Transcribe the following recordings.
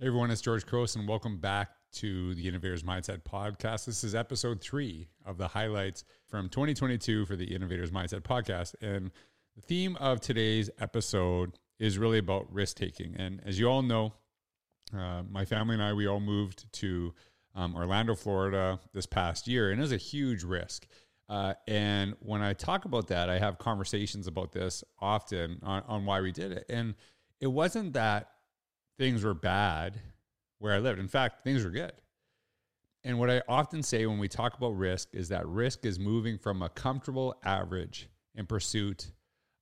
Hey everyone, it's George Couros, and welcome back to the Innovators Mindset Podcast. This is episode three of the highlights from 2022 for the Innovators Mindset Podcast. And the theme of today's episode is really about risk taking. And as you all know, uh, my family and I, we all moved to um, Orlando, Florida this past year, and it was a huge risk. Uh, and when I talk about that, I have conversations about this often on, on why we did it. And it wasn't that things were bad where I lived. In fact, things were good. And what I often say when we talk about risk is that risk is moving from a comfortable average in pursuit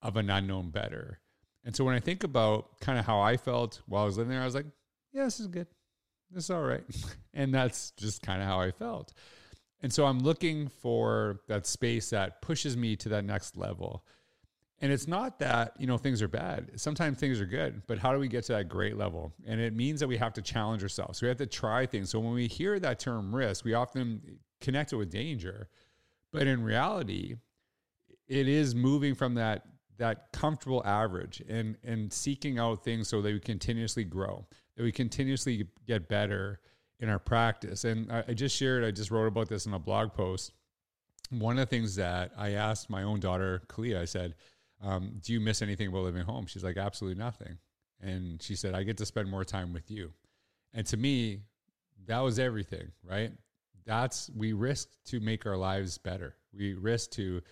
of an unknown better. And so when I think about kind of how I felt while I was living there, I was like, yeah, this is good. This is all right. and that's just kind of how I felt. And so I'm looking for that space that pushes me to that next level. And it's not that, you know, things are bad. Sometimes things are good, but how do we get to that great level? And it means that we have to challenge ourselves. We have to try things. So when we hear that term risk, we often connect it with danger. But in reality, it is moving from that that comfortable average and and seeking out things so that we continuously grow, that we continuously get better in our practice. And I, I just shared, I just wrote about this in a blog post. One of the things that I asked my own daughter, Kallea, I said, um, do you miss anything about living home? She's like, absolutely nothing. And she said, I get to spend more time with you. And to me, that was everything, right? That's, we risk to make our lives better. We risk to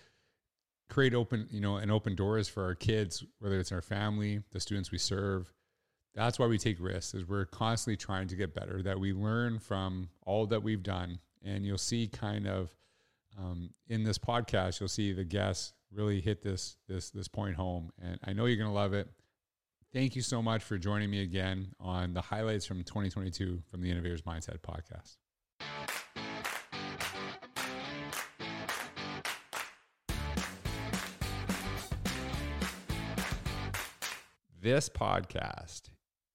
create open, you know, and open doors for our kids, whether it's our family, the students we serve. That's why we take risks is we're constantly trying to get better, that we learn from all that we've done. And you'll see kind of um, in this podcast, you'll see the guests really hit this this this point home, and I know you're going to love it. Thank you so much for joining me again on the highlights from 2022 from the Innovators Mindset podcast. This podcast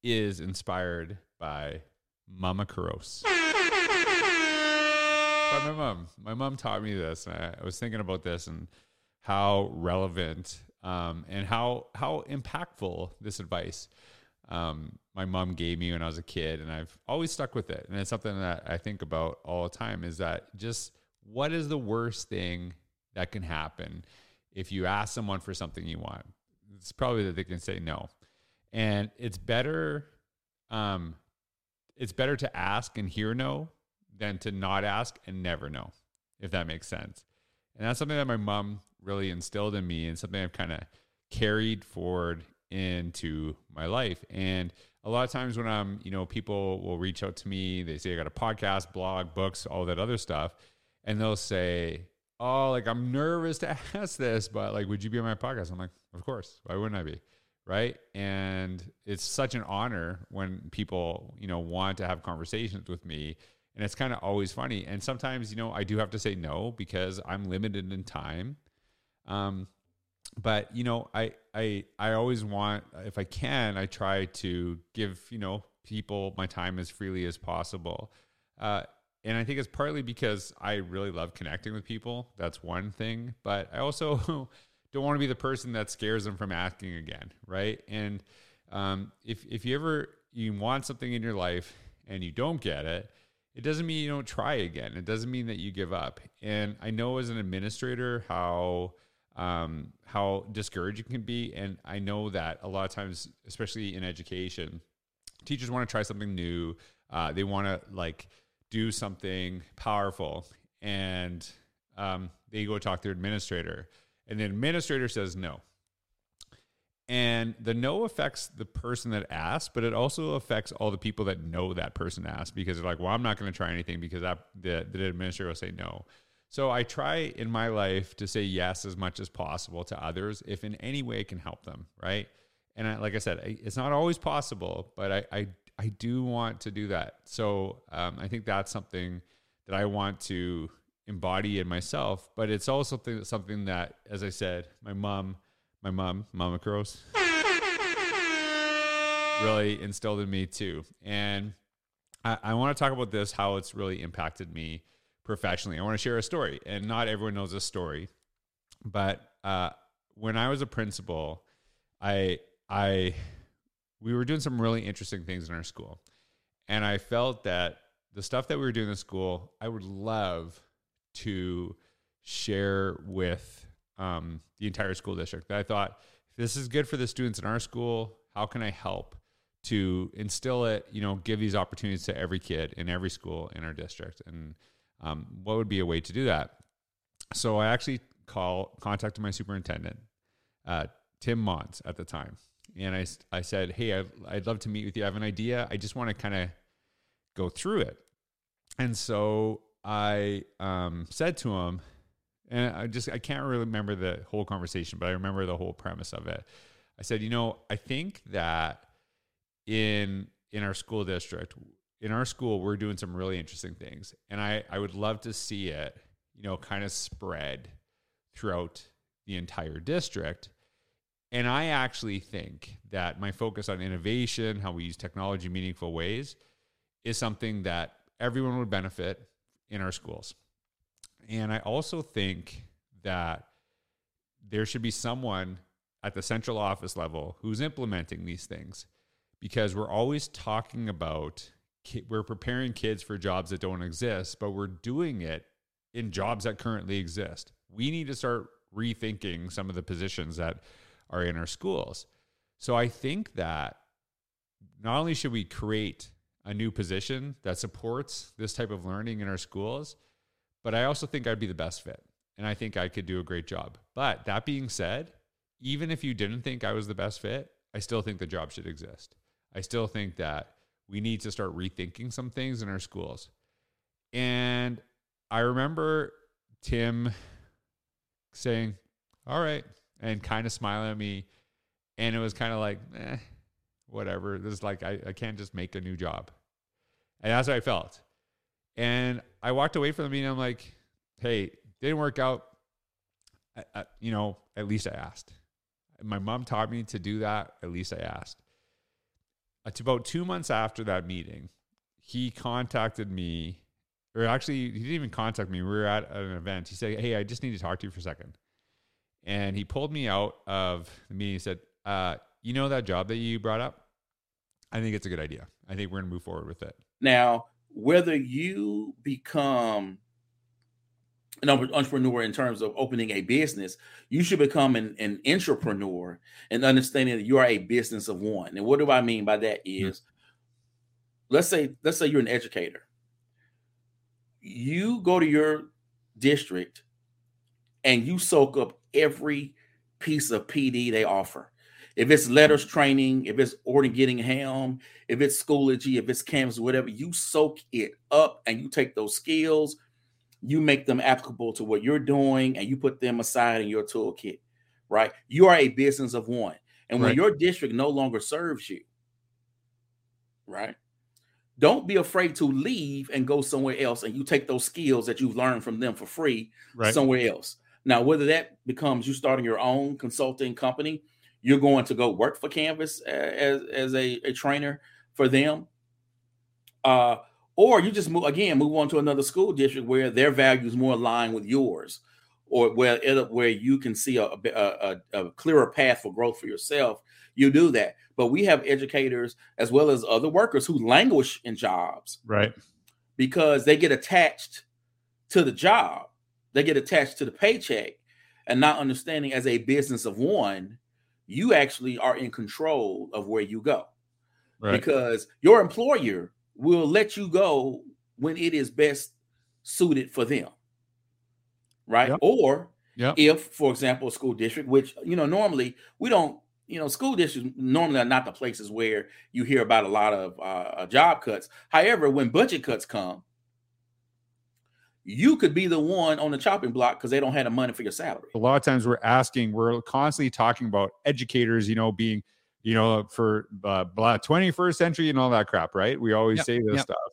is inspired by Mama Couros. by my mom. My mom taught me this. And I, I was thinking about this and how relevant um, and how how impactful this advice um, my mom gave me when I was a kid, and I've always stuck with it. And it's something that I think about all the time. Is that just what is the worst thing that can happen if you ask someone for something you want? It's probably that they can say no, and it's better. Um, it's better to ask and hear no than to not ask and never know, if that makes sense. And that's something that my mom really instilled in me and something I've kind of carried forward into my life. And a lot of times when I'm, you know, people will reach out to me, they say I got a podcast, blog, books, all that other stuff, and they'll say, "Oh, like I'm nervous to ask this, but like would you be on my podcast?" I'm like, "Of course. Why wouldn't I be?" Right? And it's such an honor when people, you know, want to have conversations with me and it's kind of always funny. And sometimes, you know, I do have to say no because I'm limited in time. Um, but you know, I I I always want, if I can, I try to give you know people my time as freely as possible. Uh, and I think it's partly because I really love connecting with people. That's one thing. But I also don't want to be the person that scares them from asking again, right? And um, if if you ever you want something in your life and you don't get it, it doesn't mean you don't try again. It doesn't mean that you give up. And I know as an administrator how um, how discouraging can be, and I know that a lot of times, especially in education, teachers want to try something new. Uh, they want to like do something powerful, and um, they go talk to their administrator, and the administrator says no. And the no affects the person that asked, but it also affects all the people that know that person asked because they're like, well, I'm not going to try anything because that, the, the administrator will say no. So I try in my life to say yes as much as possible to others if in any way it can help them, right? And I, like I said, I, it's not always possible, but I, I, I do want to do that. So um, I think that's something that I want to embody in myself, but it's also something, something that, as I said, my mom – my mom, Mama Couros, really instilled in me too. And I, I want to talk about this, how it's really impacted me professionally. I want to share a story, and not everyone knows this story, but uh, when I was a principal, I I we were doing some really interesting things in our school, And I felt that the stuff that we were doing in school, I would love to share with um, the entire school district. I thought, this is good for the students in our school, how can I help to instill it, you know, give these opportunities to every kid in every school in our district? And um, what would be a way to do that? So I actually call contacted my superintendent, uh, Tim Monds at the time. And I, I said, Hey, I'd, I'd love to meet with you. I have an idea. I just want to kind of go through it. And so I um, said to him, and I just I can't really remember the whole conversation, but I remember the whole premise of it. I said, you know, I think that in in our school district, in our school, we're doing some really interesting things, and I I would love to see it, you know, kind of spread throughout the entire district. And I actually think that my focus on innovation, how we use technology in meaningful ways, is something that everyone would benefit in our schools. And I also think that there should be someone at the central office level who's implementing these things because we're always talking about we're preparing kids for jobs that don't exist, but we're doing it in jobs that currently exist. We need to start rethinking some of the positions that are in our schools. So I think that not only should we create a new position that supports this type of learning in our schools, but I also think I'd be the best fit and I think I could do a great job. But that being said, even if you didn't think I was the best fit, I still think the job should exist. I still think that we need to start rethinking some things in our schools. And I remember Tim saying, All right, and kind of smiling at me. And it was kind of like, eh, whatever. This is like, I, I can't just make a new job. And that's how I felt. And I walked away from the meeting. I'm like, hey, didn't work out. I, I, you know, at least I asked. My mom taught me to do that. At least I asked. It's about two months after that meeting, he contacted me, or actually, he didn't even contact me. We were at an event. He said, Hey, I just need to talk to you for a second. And he pulled me out of the meeting. He said, uh, You know that job that you brought up? I think it's a good idea. I think we're going to move forward with it. Now, whether you become an entrepreneur in terms of opening a business, you should become an, an entrepreneur and understanding that you are a business of one. And what do I mean by that hmm. mm-hmm. let's say let's say you're an educator. You go to your district and you soak up every piece of PD they offer. If it's LETRS training, if it's Orton Gillingham, if it's Schoology, if it's Canvas, whatever, you soak it up and you take those skills, you make them applicable to what you're doing, and you put them aside in your toolkit, right? You are a business of one. And when right. your district no longer serves you, right? Don't be afraid to leave and go somewhere else, and you take those skills that you've learned from them for free right. somewhere else. Now, whether that becomes you starting your own consulting company you're going to go work for Canvas as, as a, a trainer for them. Uh, or you just move again, move on to another school district where their values more align with yours, or where it, where you can see a, a, a, clearer path for growth for yourself. You do that, but we have educators as well as other workers who languish in jobs, right? Because they get attached to the job, they get attached to the paycheck, and not understanding as a business of one you actually are in control of where you go right. because your employer will let you go when it is best suited for them right yep. or yep. if for example a school district which you know normally we don't you know school districts normally are not the places where you hear about a lot of uh, job cuts however when budget cuts come you could be the one on the chopping block because they don't have the money for your salary. A lot of times we're asking, we're constantly talking about educators, you know, being, you know, for uh, 21st century and all that crap, right? We always yep, say this yep. stuff.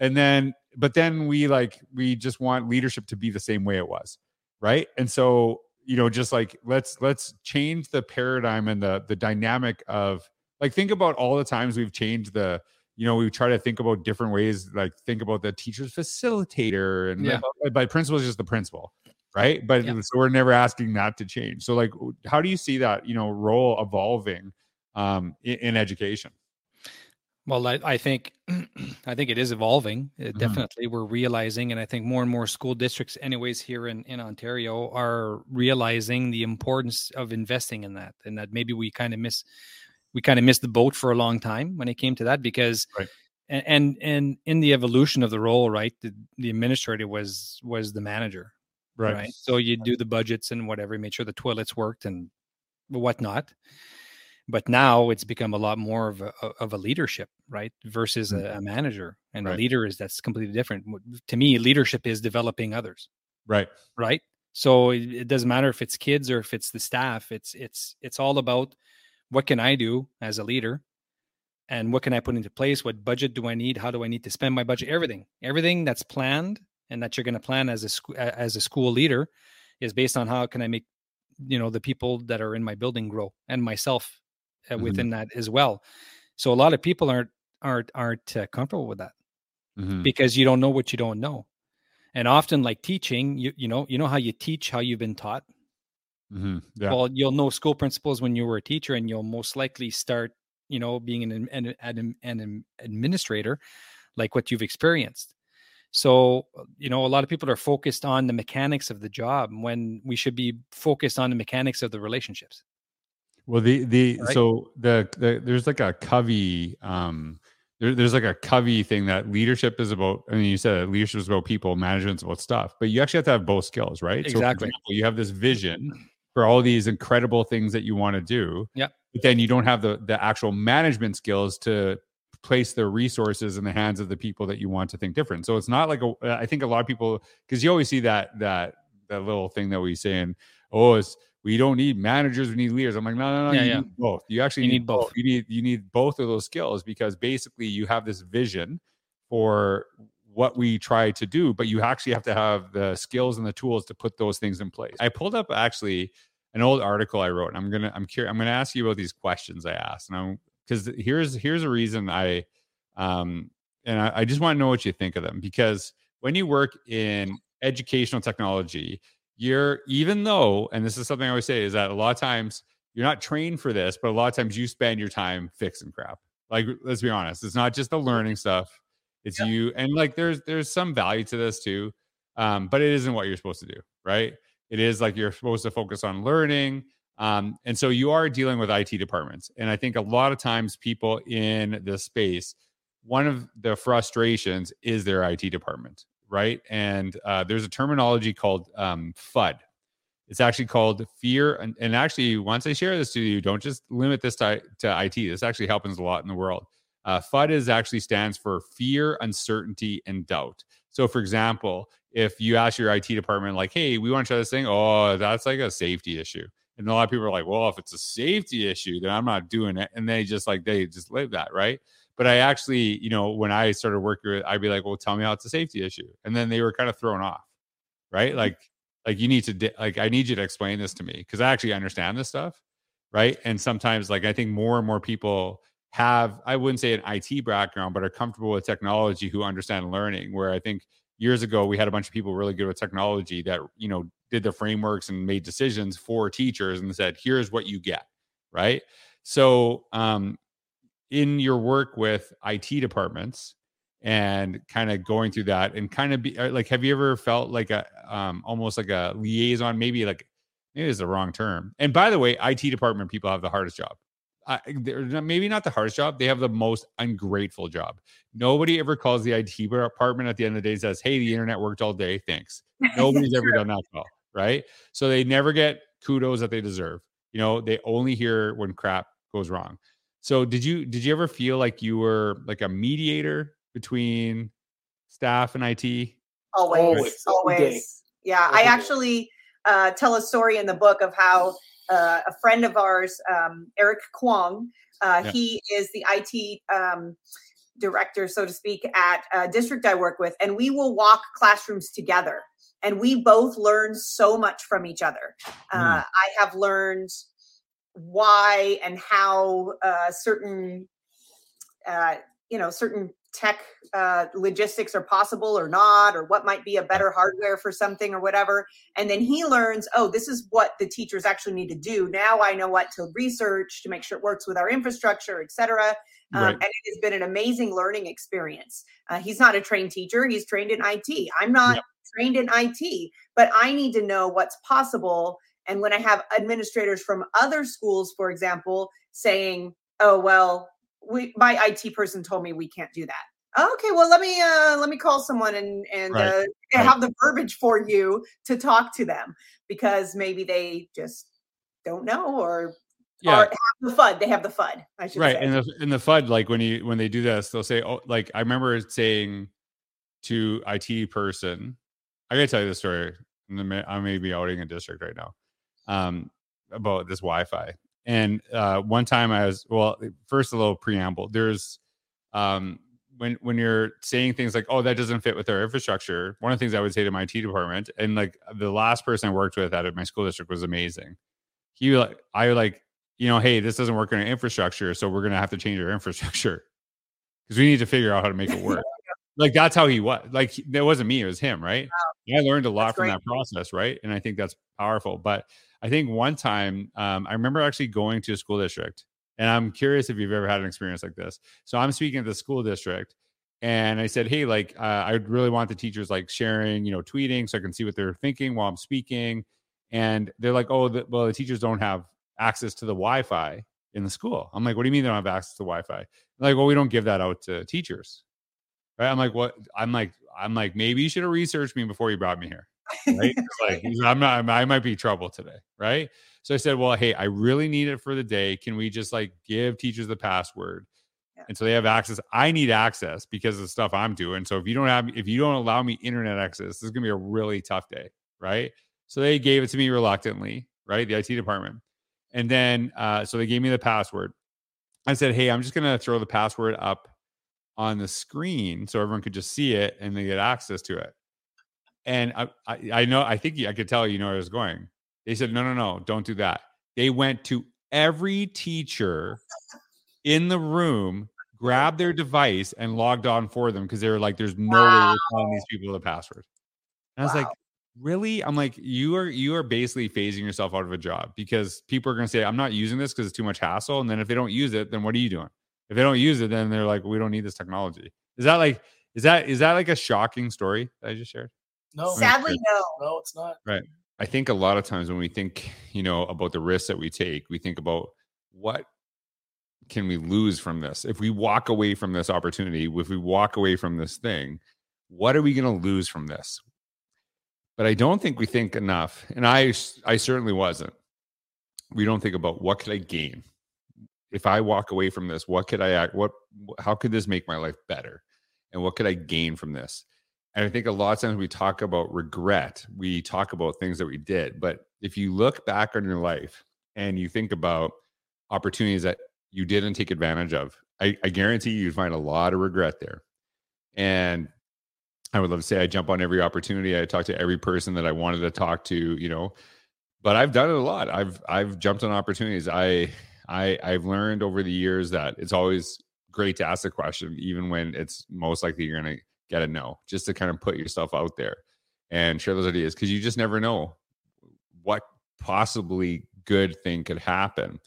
And then, but then we like, we just want leadership to be the same way it was, right? And so, you know, just like let's let's change the paradigm and the the dynamic of like think about all the times we've changed the you know, we try to think about different ways, like think about the teacher's facilitator and yeah. by, by principal is just the principal, right? But yeah. so we're never asking that to change. So like, how do you see that, you know, role evolving um, in, in education? Well, I, I think I think it is evolving. It mm-hmm. Definitely, we're realizing, and I think more and more school districts, anyways, here in in Ontario, are realizing the importance of investing in that, and that maybe we kind of miss we kind of missed the boat for a long time when it came to that because. Right. And, and and in the evolution of the role, right, the, the administrator was was the manager, right? right? So you do the budgets and whatever, make sure the toilets worked and whatnot but now it's become a lot more of a, of a leadership right versus mm-hmm. a, a, manager and right. a leader is that's completely different. To me leadership is developing others right. right? So it, it doesn't matter if it's kids or if it's the staff it's it's it's all about what can i do as a leader and what can i put into place? What budget do i need? How do i need to spend my budget? Everything. Everything that's planned and that you're going to plan as a school as a school leader is based on how can i make you know the people that are in my building grow and myself uh, mm-hmm. within that as well. So a lot of people aren't aren't aren't uh, comfortable with that mm-hmm. because you don't know what you don't know. And often, like teaching, you you know you know how you teach how you've been taught. Mm-hmm. Yeah. Well, you'll know school principals when you were a teacher, and you'll most likely start you know being an an, an, an administrator like what you've experienced. So, uh, you know, a lot of people are focused on the mechanics of the job when we should be focused on the mechanics of the relationships. Well, the the right? so the, the there's like a Covey um there, there's like a Covey thing that leadership is about. I mean, you said leadership is about people, management's about stuff, but you actually have to have both skills, right? Exactly. So, example, you have this vision for all these incredible things that you want to do. Yeah. But then you don't have the the actual management skills to place the resources in the hands of the people that you want to think different. So it's not like a. I think a lot of people because you always see that that that little thing that we say in oh it's we don't need managers, we need leaders. I'm like, no, no, no, yeah, you yeah. need both. You actually you need, need both. both. You need you need both of those skills because basically you have this vision for what we try to do, but you actually have to have the skills and the tools to put those things in place. I pulled up actually an old article I wrote. And I'm gonna I'm curious. I'm gonna ask you about these questions I asked. And I'm because here's here's a reason I um and I, I just want to know what you think of them because when you work in educational technology, you're even though, and this is something I always say, is that a lot of times you're not trained for this, but a lot of times you spend your time fixing crap. Like, let's be honest, it's not just the learning stuff. It's you, and like there's there's some value to this too, um, but it isn't what you're supposed to do, right? It is like you're supposed to focus on learning, um, and so you are dealing with IT departments. And I think a lot of times people in this space, one of the frustrations is their IT department right? And uh, there's a terminology called um, FUD. It's actually called fear. And, and, actually, once I share this to you, don't just limit this to, to IT. This actually happens a lot in the world. Uh, FUD is actually stands for fear, uncertainty, and doubt. So, for example, if you ask your IT department, like, hey, we want to try this thing, oh, that's like a safety issue. And a lot of people are like, well, if it's a safety issue, then I'm not doing it. And they just like, they just live that, right? But I actually, you know, when I started working with, I'd be like, well, tell me how it's a safety issue. And then they were kind of thrown off, right? Mm-hmm. Like, like you need to, like, I need you to explain this to me because I actually understand this stuff, right? And sometimes, like, I think more and more people have, I wouldn't say an IT background, but are comfortable with technology who understand learning. Where I think years ago we had a bunch of people really good with technology that, you know, did the frameworks and made decisions for teachers and said, here's what you get, right? So, um, in your work with IT departments and kind of going through that and kind of be uh, like have you ever felt like a um almost like a liaison maybe like maybe is the wrong term. And by the way IT department people have the hardest job. Uh, they're maybe not the hardest job they have the most ungrateful job. Nobody ever calls the IT department at the end of the day says hey the internet worked all day thanks. Nobody's ever done that call right? So they never get kudos that they deserve. You know they only hear when crap goes wrong so did you did you ever feel like you were like a mediator between staff and IT? Always, always. Yeah, I actually uh, tell a story in the book of how uh, a friend of ours, um, Eric Kwong, uh, yeah. he is the IT um, director, so to speak, at a district I work with, and we will walk classrooms together. And we both learn so much from each other. Mm. I have learned why and how uh, certain uh, you know certain tech uh, logistics are possible or not, or what might be a better hardware for something or whatever. And then he learns, oh, this is what the teachers actually need to do. Now I know what to research to make sure it works with our infrastructure, etc. Um, right. And it has been an amazing learning experience. Uh, he's not a trained teacher, he's trained in IT. I'm not yep. trained in IT, but I need to know what's possible. And when I have administrators from other schools, for example, saying, oh, well, we, my IT person told me we can't do that. Okay, well let me uh let me call someone and and right. uh, right. have the verbiage for you to talk to them because maybe they just don't know or yeah. have the FUD. They have the FUD. I should right. Say. And the in the FUD, like when you when they do this, they'll say, "Oh, like I remember saying to IT person, I gotta tell you this story. I may be outing a district right now um, about this Wi-Fi. And uh, one time I was well, first a little preamble. There's um, when when you're saying things like, "Oh, that doesn't fit with our infrastructure." One of the things I would say to my IT department, and like the last person I worked with out of my school district was amazing. He like I like you know, hey, this doesn't work in our infrastructure, so we're gonna have to change our infrastructure because we need to figure out how to make it work. like that's how he was. Like that wasn't me; it was him, right? Wow. I learned a lot that's from great. that process, right? And I think that's powerful. But I think one time um, I remember actually going to a school district, and I'm curious if you've ever had an experience like this. So I'm speaking at the school district, and I said, "Hey, like uh, I really want the teachers like sharing, you know, tweeting, so I can see what they're thinking while I'm speaking." And they're like, "Oh, the, well, the teachers don't have access to the Wi-Fi in the school." I'm like, "What do you mean they don't have access to Wi-Fi?" like, "Well, we don't give that out to teachers." Right? I'm like, "What?" I'm like, "I'm like, maybe you should have researched me before you brought me here." Right? like I'm not, I might be trouble today, right? So I said, well, hey, I really need it for the day. Can we just like give teachers the password? Yeah. And so they have access. I need access because of the stuff I'm doing. So if you don't have, if you don't allow me internet access, this is gonna be a really tough day, right? So they gave it to me reluctantly, right? The IT department. And then uh, so they gave me the password. I said, hey, I'm just gonna throw the password up on the screen so everyone could just see it and they get access to it. And I, I, I know, I think I could tell you know where I was going. They said, no, no, no, don't do that. They went to every teacher in the room, grabbed their device, and logged on for them because they were like, there's no wow. way we're telling these people the password. And. I was like, really? I'm like, you are you are basically phasing yourself out of a job because people are going to say, I'm not using this because it's too much hassle. And then if they don't use it, then what are you doing? If they don't use it, then they're like, we don't need this technology. Is that like, is that is that like a shocking story that I just shared? No, sadly, no. No, it's not. Right. I think a lot of times when we think, you know, about the risks that we take, we think about what can we lose from this? If we walk away from this opportunity, if we walk away from this thing, what are we going to lose from this? But I don't think we think enough, and I I certainly wasn't. We don't think about what could I gain if I walk away from this. What could I act? What how could this make my life better? And what could I gain from this? And I think a lot of times we talk about regret, we talk about things that we did. But if you look back on your life and you think about opportunities that you didn't take advantage of, I, I guarantee you'd find a lot of regret there. And I would love to say I jump on every opportunity. I talk to every person that I wanted to talk to, you know, but I've done it a lot. I've I've jumped on opportunities. I I I've learned over the years that it's always great to ask the question, even when it's most likely you're gonna get a no, just to kind of put yourself out there and share those ideas because you just never know what possibly good thing could happen.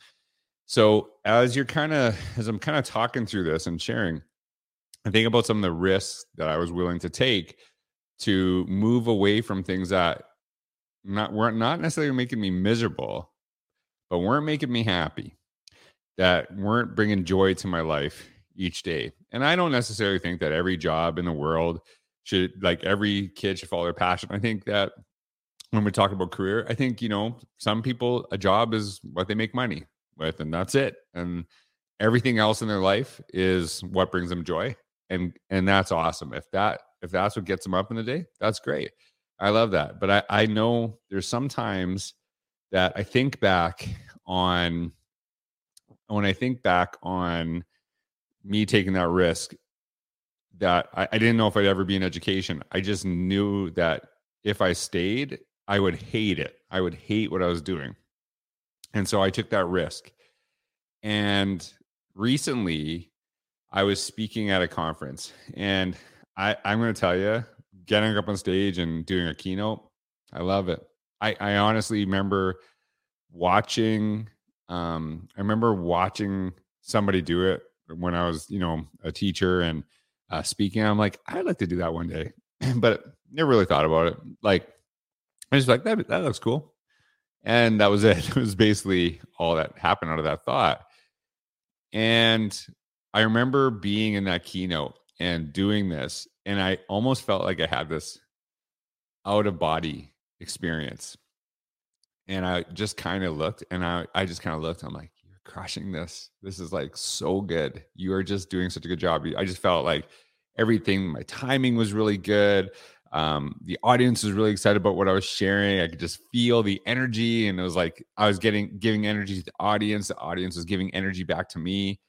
So as you're kind of as I'm kind of talking through this and sharing, I think about some of the risks that I was willing to take to move away from things that not weren't not necessarily making me miserable, but weren't making me happy, that weren't bringing joy to my life each day. And I don't necessarily think that every job in the world should like every kid should follow their passion. I think that when we talk about career, I think, you know, some people a job is what they make money with and that's it. And everything else in their life is what brings them joy. And and that's awesome. If that if that's what gets them up in the day, that's great. I love that. But I, I know there's sometimes that I think back on when I think back on me taking that risk that I, I didn't know if I'd ever be in education. I just knew that if I stayed, I would hate it. I would hate what I was doing. And so I took that risk. And recently, I was speaking at a conference, and I, I'm going to tell you, getting up on stage and doing a keynote, I love it. I, I honestly remember watching. Um, I remember watching somebody do it when I was, you know, a teacher and uh, speaking. I'm like, I'd like to do that one day, but never really thought about it. Like, I was like, that that looks cool, and that was it. It was basically all that happened out of that thought. And I remember being in that keynote and doing this, and I almost felt like I had this out of body experience. And I just kind of looked and I, I just kind of looked. I'm like, you're crushing this. This is like so good. You are just doing such a good job. I just felt like everything, my timing was really good. Um, the audience was really excited about what I was sharing. I could just feel the energy, and it was like I was getting giving energy to the audience. The audience was giving energy back to me.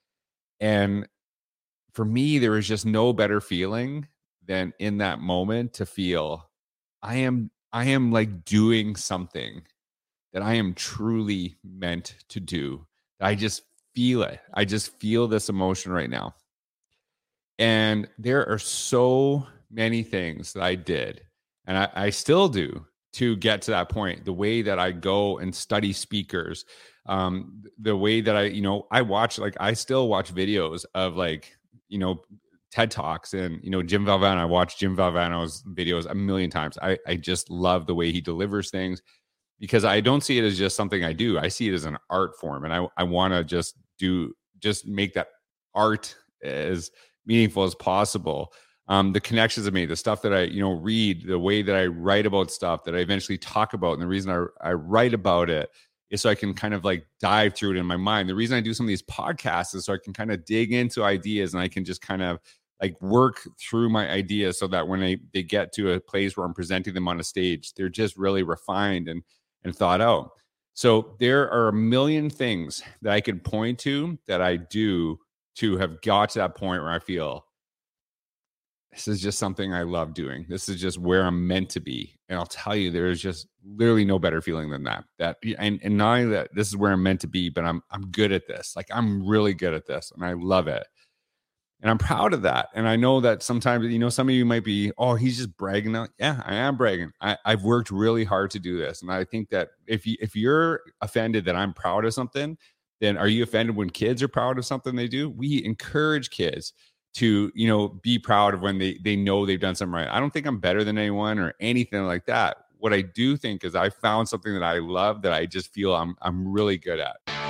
And for me, there was just no better feeling than in that moment to feel I am I am like doing something that I am truly meant to do. I just feel it. I just feel this emotion right now. And there are so many things that I did, and I, I still do to get to that point. The way that I go and study speakers, um, the way that I, you know, I watch, like, I still watch videos of like, you know, TED Talks and you know Jim Valvano. I watch Jim Valvano's videos a million times. I I just love the way he delivers things because I don't see it as just something I do. I see it as an art form, and I I want to just do just make that art as meaningful as possible. Um, the connections I made, the stuff that I you know read, the way that I write about stuff that I eventually talk about, and the reason I I write about it is so I can kind of like dive through it in my mind. The reason I do some of these podcasts is so I can kind of dig into ideas and I can just kind of like work through my ideas so that when they, they get to a place where I'm presenting them on a stage, they're just really refined and and thought out. So there are a million things that I could point to that I do to have got to that point where I feel this is just something I love doing. This is just where I'm meant to be. And I'll tell you, there is just literally no better feeling than that. That and, and not only that this is where I'm meant to be, but I'm I'm good at this. Like I'm really good at this and I love it and I'm proud of that. And I know that sometimes, you know, some of you might be, oh, he's just bragging. Out. Yeah, I am bragging. I, have worked really hard to do this, and I think that if you if you're offended that I'm proud of something, then are you offended when kids are proud of something they do? We encourage kids to, you know, be proud of when they they know they've done something right. I don't think I'm better than anyone or anything like that. What I do think is I found something that I love that I just feel I'm I'm really good at.